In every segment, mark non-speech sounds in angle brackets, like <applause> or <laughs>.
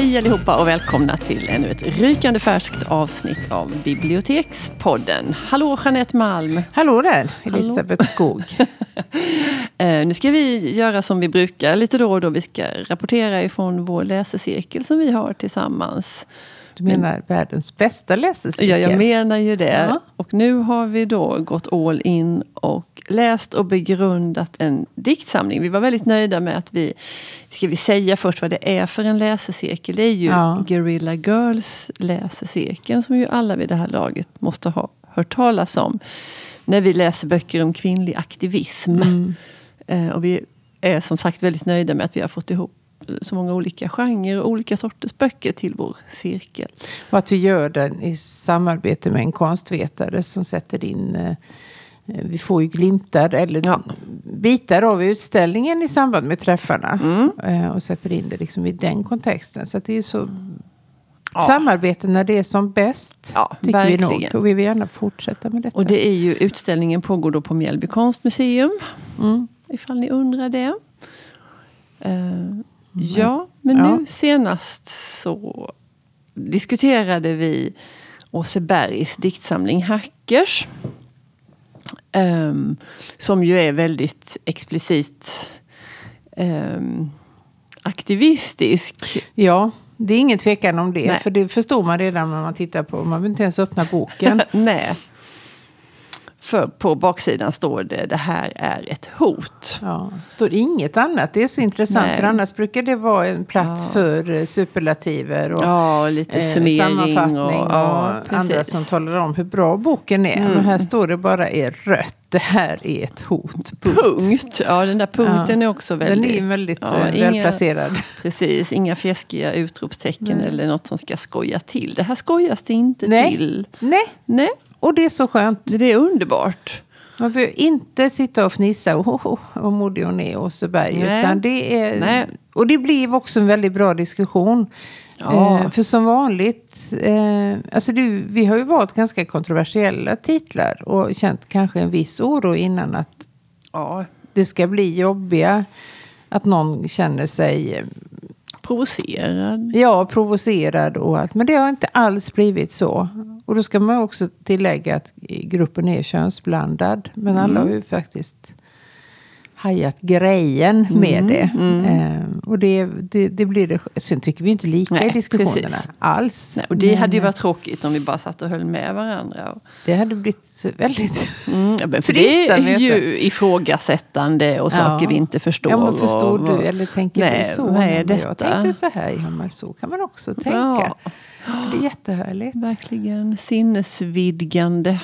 Hej allihopa och välkomna till ännu ett rykande färskt avsnitt av Bibliotekspodden. Hallå Jeanette Malm! Hallå där, Elisabeth Skog. <laughs> Eh, nu ska vi göra som vi brukar lite då och då. Vi ska rapportera ifrån vår läsecirkel som vi har tillsammans. Du menar världens bästa läsecirkel? Ja, jag menar ju det. Ja. Och nu har vi då gått all in och läst och begrundat en diktsamling. Vi var väldigt nöjda med att vi, ska vi säga först vad det är för en läsecirkel? Det är ju Ja. Guerrilla Girls läsecirkeln som ju alla vid det här laget måste ha hört talas om. När vi läser böcker om kvinnlig aktivism. Mm. Eh, och vi är som sagt väldigt nöjda med att vi har fått ihop så många olika genrer och olika sorters böcker till vår cirkel. Och att vi gör den i samarbete med en konstvetare som sätter in eh, vi får ju glimtar eller Ja. bitar av utställningen i samband med träffarna. Mm. eh, Och sätter in det liksom i den kontexten. Så det är så Ja. samarbete när det är som bäst. Ja, tycker verkligen. vi nog. Och vi vill gärna fortsätta med detta. Och det är ju, utställningen pågår då på Mjällby konstmuseum. Mm. Ifall ni undrar det. Eh, ja, men Ja. nu senast så diskuterade vi Åse Bergs diktsamling Hackers. Ehm, som ju är väldigt explicit ehm, aktivistisk. Ja, det är ingen tvekan om det. Nej. För det förstår man redan när man tittar på. Man behöver inte ens öppna boken. <laughs> Nej. För på baksidan står det det här är ett hot. Ja, står inget annat. Det är så intressant. Nej. För annars brukar det vara en plats Ja. för eh, superlativer och Ja, lite eh, summering. sammanfattning och, ja, andra som talar om hur bra boken är. Mm. Men här står det bara i rött. Det här är ett hot. Punkt. Ja, den där punkten är också väldigt... Den är väldigt eh, inga- välplacerad. Precis, inga fjäskiga utropstecken Nej. eller något som ska skoja till. Det här skojas det inte Nej. till. Nej, Nej, och det är så skönt. det är underbart. Man behöver inte sitta och fnissa och oh, oh, modig hon är, Åseberg. Utan det är, Nej. Och det blir också en väldigt bra diskussion. Ja. Eh, för som vanligt, eh, alltså du, vi har ju valt ganska kontroversiella titlar och känt kanske en viss oro innan att Ja, det ska bli jobbiga. Att någon känner sig eh, provocerad. ja, provocerad och allt. Men det har inte alls blivit så. Och då ska man också tillägga att gruppen är könsblandad. Men alla har ju faktiskt hajat grejen med det. Eh, och det, det, det blir det. Sen tycker vi inte lika Nej, i diskussionerna precis. alls. Nej, och det Men, hade ju varit tråkigt om vi bara satt och höll med varandra. Och, Det hade blivit väldigt... mm, men för det är ju ifrågasättande och saker Ja. vi inte förstår. Ja, men förstår och, du? Eller tänker Nej, du så? Nej, detta? Jag tänkte så här. Ja, men så kan man också tänka. Ja, Det är jättehärligt. verkligen sinnesvidgande.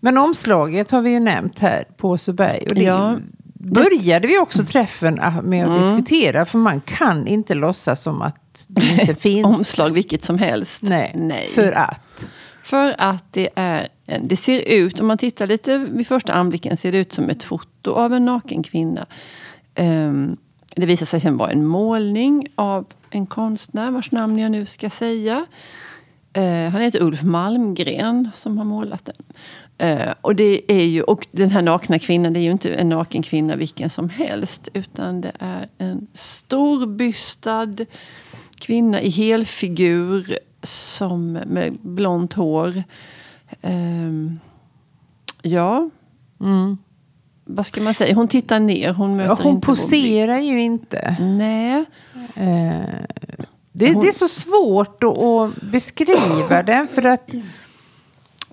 Men omslaget har vi ju nämnt här på Åseberg. Och det Ja. började vi också träffen ah, med att Mm. diskutera. För man kan inte låtsas som att det inte <laughs> finns. Omslag vilket som helst. Nej, Nej. för att. För att det är det ser ut, om man tittar lite vid första anblicken, ser det ut som ett foto av en naken kvinna. Ehm, det visar sig sen vara en målning av en konstnär vars namn jag nu ska säga. Eh, han heter Ulf Malmgren som har målat den. Eh, och, det är ju, och den här nakna kvinnan, det är ju inte en naken kvinna vilken som helst. Utan det är en storbystad kvinna i helfigur som med blont hår. Eh, ja, Mm vad ska man säga? Hon tittar ner. Hon möter Ja, hon inte poserar ju inte. Nej. Eh, det, det är så svårt att, att beskriva den. För att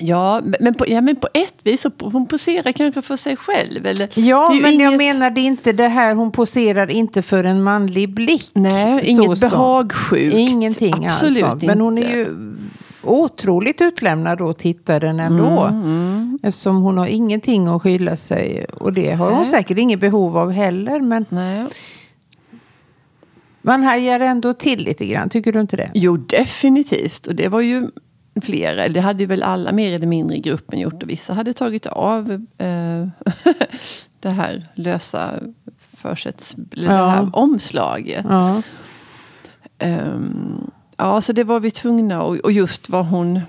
Ja, men på, ja, men på ett vis. Så hon poserar kanske för sig själv. Eller, Ja, men jag inget- menar det är inte det här. Hon poserar inte för en manlig blick. Nej, Så inget som- behagsjukt. Ingenting Absolut alls. sånt. Men hon är inte. ju otroligt utlämnad då tittaren ändå. Mm, Eftersom hon har ingenting att skylla sig. Och det har hon Nej. säkert inget behov av heller. Men Nej. man hajar ändå till lite grann. Tycker du inte det? Jo, definitivt. Och det var ju flera. Det hade ju väl alla mer eller mindre i gruppen gjort. Och vissa hade tagit av eh, <laughs> det här lösa försätts... Ja. Det här omslaget. Ja. Ehm, ja, så det var vi tvungna. Och, och just vad hon...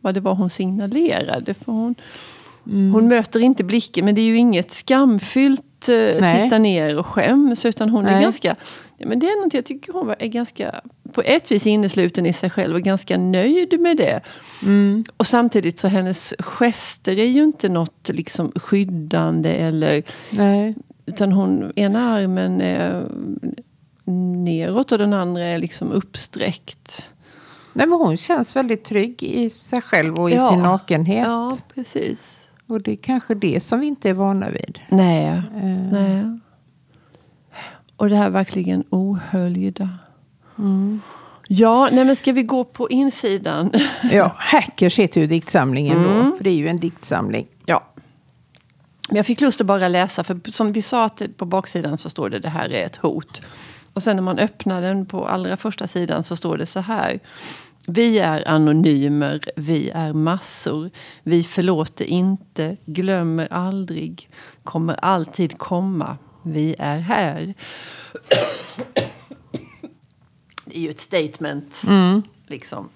Vad det var hon signalerade. För hon, Mm. hon möter inte blicken. Men det är ju inget skamfyllt eh, titta ner och skäms. Utan hon är Nej. ganska... Ja, men det är något jag tycker hon är ganska på ett vis innesluten i sig själv och ganska nöjd med det. Mm. Och samtidigt så hennes gester är ju inte något liksom skyddande eller Nej. utan hon, ena armen är neråt och den andra är liksom uppsträckt. Nej, men hon känns väldigt trygg i sig själv och i Ja. sin nakenhet. Ja, precis. Och det är kanske det som vi inte är vana vid. Nej, Eh, nej. Och det här verkligen ohöljda. Mm. Ja, nej men ska vi gå på insidan? <laughs> Ja, Hackers heter ju diktsamlingen Mm. då. För det är ju en diktsamling. Ja. Men jag fick lust att bara läsa, för som vi sa att på baksidan så står det det här är ett hot. Och sen när man öppnar den på allra första sidan så står det så här. Vi är anonymer, vi är massor. Vi förlåter inte, glömmer aldrig, kommer alltid komma. Vi är här. Det är ju ett statement, Mm. liksom.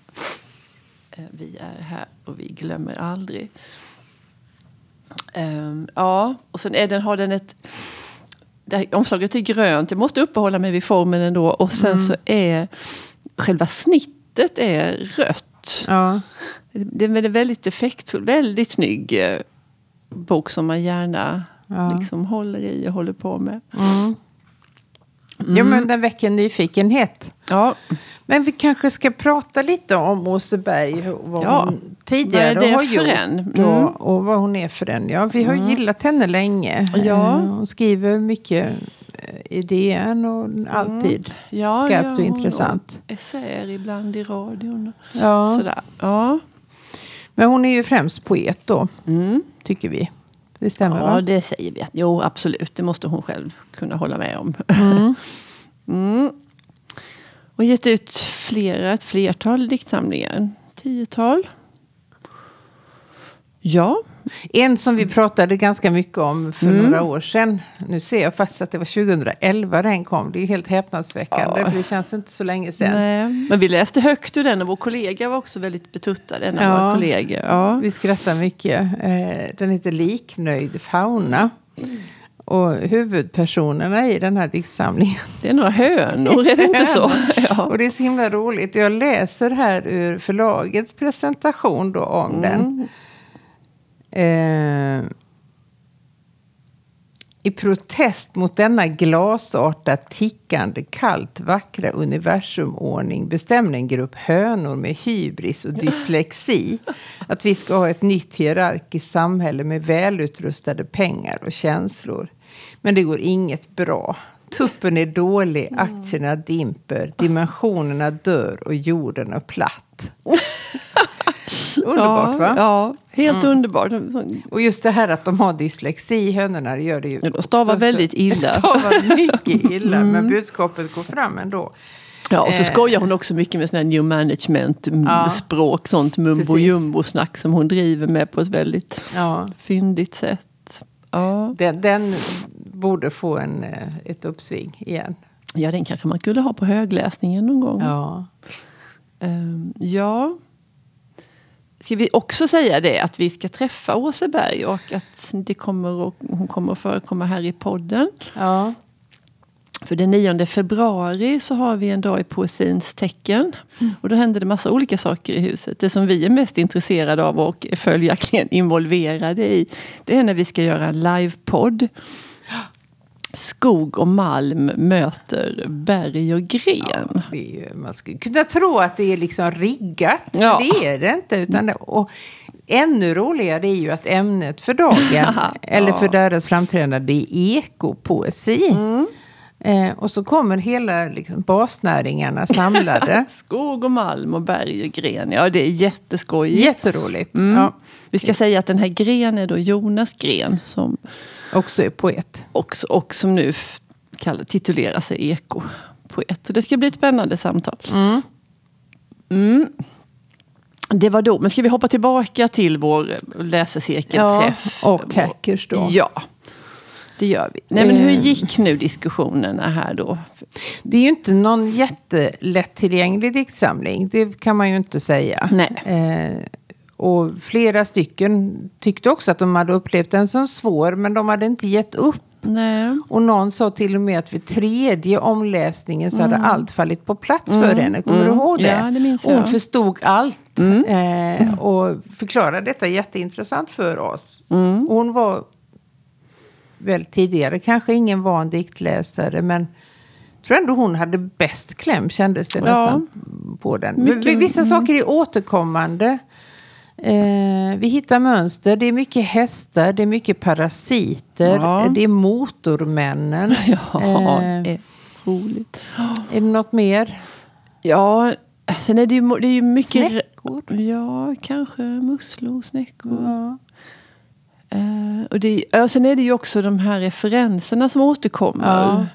Eh, Vi är här och vi glömmer aldrig. Ehm, ja, och sen är den, har den ett... Det här omslaget är grönt. Jag måste uppehålla mig vid formen ändå. Och sen så är själva snittet är rött. Ja. Det är en väldigt effektfull, väldigt snygg eh, bok som man gärna Ja. liksom håller i och håller på med. Mm. Ja, men den väcker nyfikenhet. Ja, Men vi kanske ska prata lite om Åseberg. och Vad Ja. hon tidigare Vad är det har gjort. Mm. Och vad hon är för en. Ja, vi har ju gillat henne länge. Ja. Eh, Hon skriver mycket eh, i DN och alltid ja skarpt ja, och intressant. Och essäer ibland i radion. och Ja. Sådär. Ja. Men hon är ju främst poet då, Mm. tycker vi. Det stämmer Ja, va? det säger vi. Jo, absolut. Det måste hon själv kunna hålla med om. Mm. <laughs> Mm. Och gett ut flera, ett flertal diktsamlingar. Tiotal. Ja. En som vi pratade ganska mycket om för Mm. några år sedan. Nu ser jag faktiskt att det var 2011 den kom. Det är helt häpnadsväckande. Ja. För det känns inte så länge sedan. Nej. Men vi läste högt ur den och vår kollega var också väldigt betuttad. En av Ja. våra kollegor. Ja. Vi skrattar mycket. Eh, Den heter Liknöjd fauna. Och huvudpersonerna i den här diktsamlingen. Det är några hönor, är det inte så? <laughs> Ja. Och det är så himla roligt. Jag läser här ur förlagets presentation då om den. Mm. Eh, I protest mot denna glasartat tickande, kallt vackra universumordning bestämde en grupp hönor med hybris och dyslexi att vi ska ha ett nytt hierarkiskt samhälle med välutrustade pengar och känslor. Men det går inget bra. Tuppen är dålig, aktierna dimper, dimensionerna dör och jorden är platt. <laughs> <laughs> Underbart va? Ja, helt underbart. Och just det här att de har dyslexi, hönorna, det gör det ju. Ja, de stavar väldigt illa. Mm. <laughs> Stavar mycket <laughs> illa, men budskapet går fram ändå. Ja, och så Eh. skojar hon också mycket med sån här new management m- Ja. språk, sånt mumbo Precis. jumbo snack som hon driver med på ett väldigt Ja, fyndigt sätt. Ja. den, den borde få en, eh, ett uppsving igen. ja, den kanske man skulle ha på högläsningen någon gång. Ja. Ehm, ja. Ska vi också säga det att vi ska träffa Åseberg och att det kommer att, hon kommer att förekomma här i podden. ja. För den 9 februari så har vi en dag i poesins tecken. Och då händer det massa olika saker i huset. Det som vi är mest intresserade av och är följaktligen involverade i. Det är när vi ska göra en livepodd. Skog och malm möter berg och gren. Det är ju, man skulle kunna tro att det är liksom riggat. Ja. Men det är det inte. Utan det, och ännu roligare är ju att ämnet för dagen, <laughs> eller för deras framträdande, det är ekopoesi. Mm. Eh, och så kommer hela liksom, basnäringarna <laughs> samlade. Skog och malm och berg och gren. Ja, det är jätteskojigt. Jätteroligt. Mm. Ja, Vi ska säga att den här Gren är då Jonas Gren som, också är poet. också, och som nu kallar, titulerar sig ekopoet. Så det ska bli ett spännande samtal. Mm. Mm. Det var då. Men ska vi hoppa tillbaka till vår läsecirkelträff? Ja, och hackers då. Ja, det gör vi. Nej, men hur Eh. gick nu diskussionerna här då? Det är ju inte någon jättelättillgänglig diktsamling. Det kan man ju inte säga. Nej. Eh, och flera stycken tyckte också att de hade upplevt den som svår. Men de hade inte gett upp Nej. Och någon sa till och med att vid tredje omläsningen så hade allt fallit på plats för henne. Kommer du ihåg det? Mm. Ja, det minns Hon förstod allt. Eh, och förklarade detta jätteintressant för oss. Mm. Hon var väl tidigare kanske ingen van diktläsare. Men tror ändå hon hade bäst kläm kändes det Ja. nästan på den. Mycket- Vissa saker är återkommande. Eh, vi hittar mönster. Det är mycket hästar, det är mycket parasiter, Ja. det är motormännen. <laughs> Ja, Eh, roligt. är det något mer? Ja, sen är det ju, det är ju mycket... Snäckor? Ja, kanske musslor, snäckor. Ja. Eh, och det, ja, sen är det ju också de här referenserna som återkommer. Ja.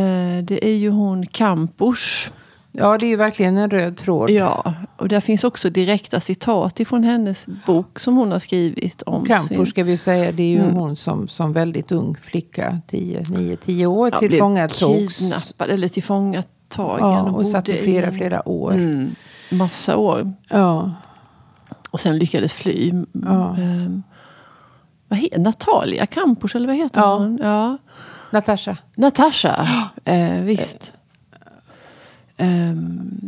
Eh, det är ju hon Campos. Ja, det är ju verkligen en röd tråd. Ja, och där finns också direkta citat ifrån hennes bok som hon har skrivit om Campor ska vi säga, det är ju Mm. hon som, som väldigt ung flicka, 9-10 år, Ja, tillfångatogs. kidnappad eller tillfångatagen. Ja, och och satt i flera, flera år. Mm, massa år. Ja. Och sen lyckades fly. Ja. Ehm, vad heter Natalia Campos eller vad heter Ja. hon? Ja. Natasha. Natasha, eh, visst.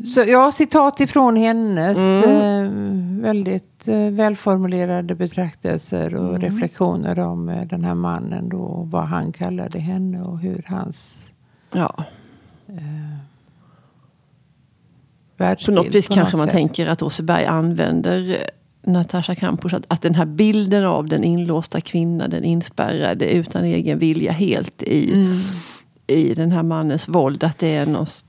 Så, ja, citat ifrån hennes Mm. eh, väldigt eh, välformulerade betraktelser och Mm. reflektioner om eh, den här mannen då, och vad han kallade henne och hur hans ja. På något vis kanske något man sätt. tänker att Åseberg använder Natasha Campos, att, att den här bilden av den inlåsta kvinnan, den inspärrade utan egen vilja helt i, Mm. i den här mannens våld, att det är något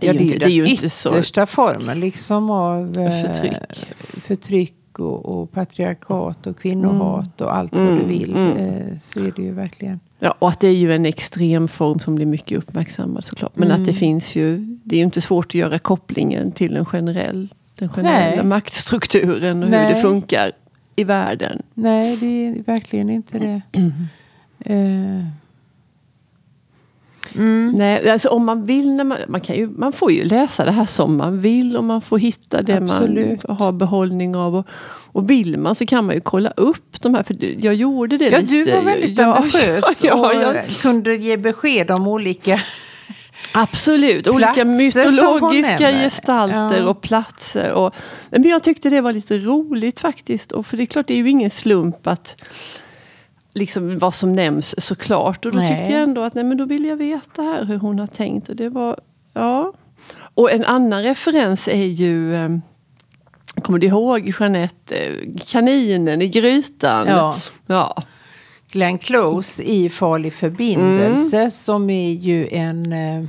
det är ja, ju det inte, det den så yttersta formen liksom av eh, förtryck. förtryck och, och patriarkat och kvinnohat och allt vad du Mm, vill. mm. Eh, så är det ju verkligen. Ja, och att det är ju en extrem form som blir mycket uppmärksammad såklart. Men Mm. att det finns ju, det är ju inte svårt att göra kopplingen till en generell, den generella Nej. maktstrukturen och hur Nej. det funkar i världen. Nej, det är verkligen inte det. <clears throat> Eh, mm. Nej, alltså om man vill, när man, man, kan ju, man får ju läsa det här som man vill och man får hitta det Absolut. man har behållning av. Och, och vill man så kan man ju kolla upp de här, för jag gjorde det Ja, lite. du var väldigt Ja, <laughs> ambitiös ja, och jag, kunde ge besked om olika... Absolut, olika mytologiska gestalter Ja. och platser. Och, men jag tyckte det var lite roligt faktiskt. Och för det är klart, det är ju ingen slump att liksom vad som nämns såklart. Och då Nej. tyckte jag ändå att nej, men då vill jag veta här hur hon har tänkt. Och det var, ja. Och en annan referens är ju eh, Kommer du ihåg Jeanette, eh, kaninen i grytan? Ja. ja. Glenn Close i Farlig förbindelse Mm. som är ju en eh,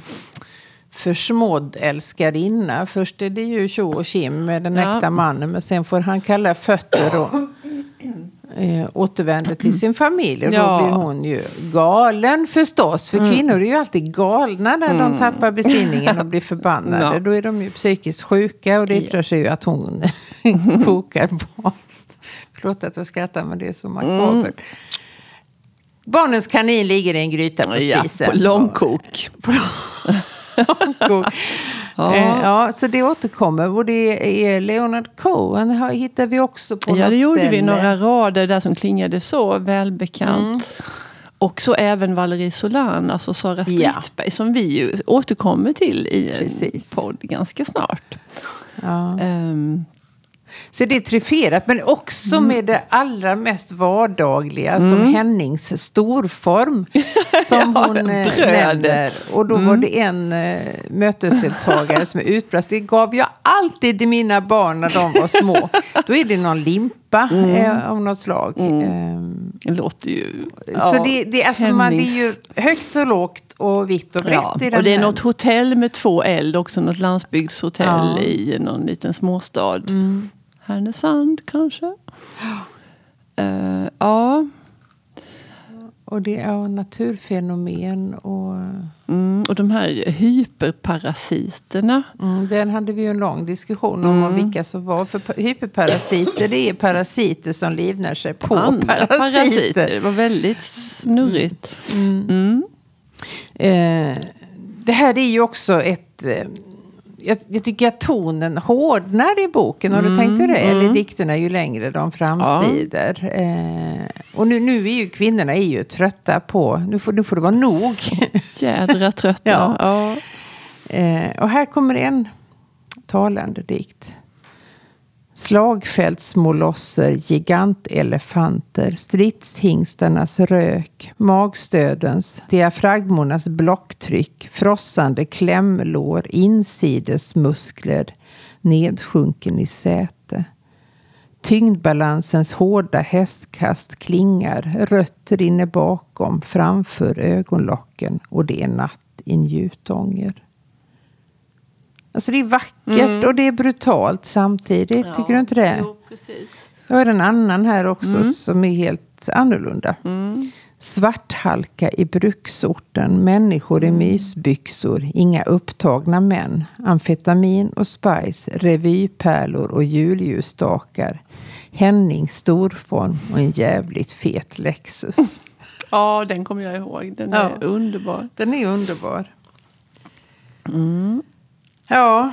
försmådd älskarinna. Först är det ju tjo och kim med den Ja. äkta mannen men sen får han kalla fötter och eh, återvänder till sin familj. Och Ja. då blir hon ju galen förstås. För Mm. kvinnor är ju alltid galna när de tappar besinningen och blir förbannade. Ja. Då är de ju psykiskt sjuka och det yttrar sig ju att hon <laughs> kokar barn. Förlåt att jag skrattar men det är så makabert. Barnens kanin ligger i en gryta på ja, spisen. <laughs> på långkok. Ja. eh, ja, så det återkommer. Och det är Leonard Cohen har, hittar vi också på Ja, det gjorde ställe. vi. Några rader där som klingade så välbekant. Mm. Och så även Valerie Solan, alltså Sara Ja. Stridsberg, som vi ju återkommer till i en Precis. podd ganska snart. Ja. Ehm, Så det är tryfferat, men också Mm. med det allra mest vardagliga som Hennings storform. <laughs> <laughs> Som Ja, hon eh. Mm. nämner. Och då var det en eh, mötesdeltagare som utbrast. Det gav jag alltid till mina barn när de var små. Då är det någon limpa Mm. eh, av något slag. Ehm, det låter ju... så ja, det, det, är alltså man, det är ju högt och lågt och vitt och brett Ja, i den och det är här. något hotell med två eld, också något landsbygdshotell Ja. Mm. i någon liten småstad. Härnösand kanske? Eh, ja. Och det är ja, naturfenomen och... Mm, och de här hyperparasiterna. Mm, den hade vi ju en lång diskussion om, Mm. vilka som var. För pa- hyperparasiter, det är parasiter som livnär sig på andra parasiter. parasiter. Det var väldigt snurrigt. Mm. Eh, det här är ju också ett... Eh, jag, jag tycker att tonen hårdnar i boken. Har du tänkt det? Eller dikterna ju längre de framstider. Eh, Och nu, nu är ju kvinnorna är ju trötta på, nu får, nu får det vara nog. Jädra trötta. <laughs> Ja. ja. Eh, och här kommer en talande dikt. Slagfältsmolosser, gigantelefanter, stridshingstarnas rök, magstödens, diafragmornas blocktryck, frossande klämlår, insidesmuskler, nedsjunken i säte. Tyngdbalansens hårda hästkast klingar, rött rinner bakom, framför ögonlocken och det är natt i njutånger. Alltså det är vackert Mm. och det är brutalt samtidigt. Tycker du inte det? Jo, precis. Jag har en annan här också Mm. som är helt annorlunda. Svarthalka i bruksorten, människor Mm. i mysbyxor, inga upptagna män, amfetamin och spice, revypärlor och julljusstakar. Henning storform och en jävligt fet Lexus. <laughs> Ja, den kommer jag ihåg. Den är Ja. underbar. Den är underbar. Mm. Ja,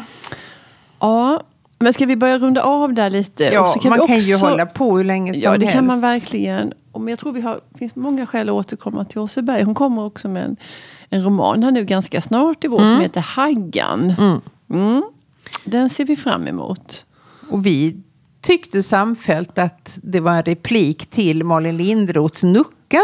Ja, men ska vi börja runda av där lite? ja så man vi kan ju också- hålla på hur länge som Ja, det helst. kan man verkligen. Men jag tror vi har, det finns många skäl att återkomma till Åseberg. Hon kommer också med en, en roman här nu ganska snart i vår som heter Haggan. Mm. Mm. Den ser vi fram emot. Och vi tyckte samfällt att det var en replik till Malin Lindroths Nucka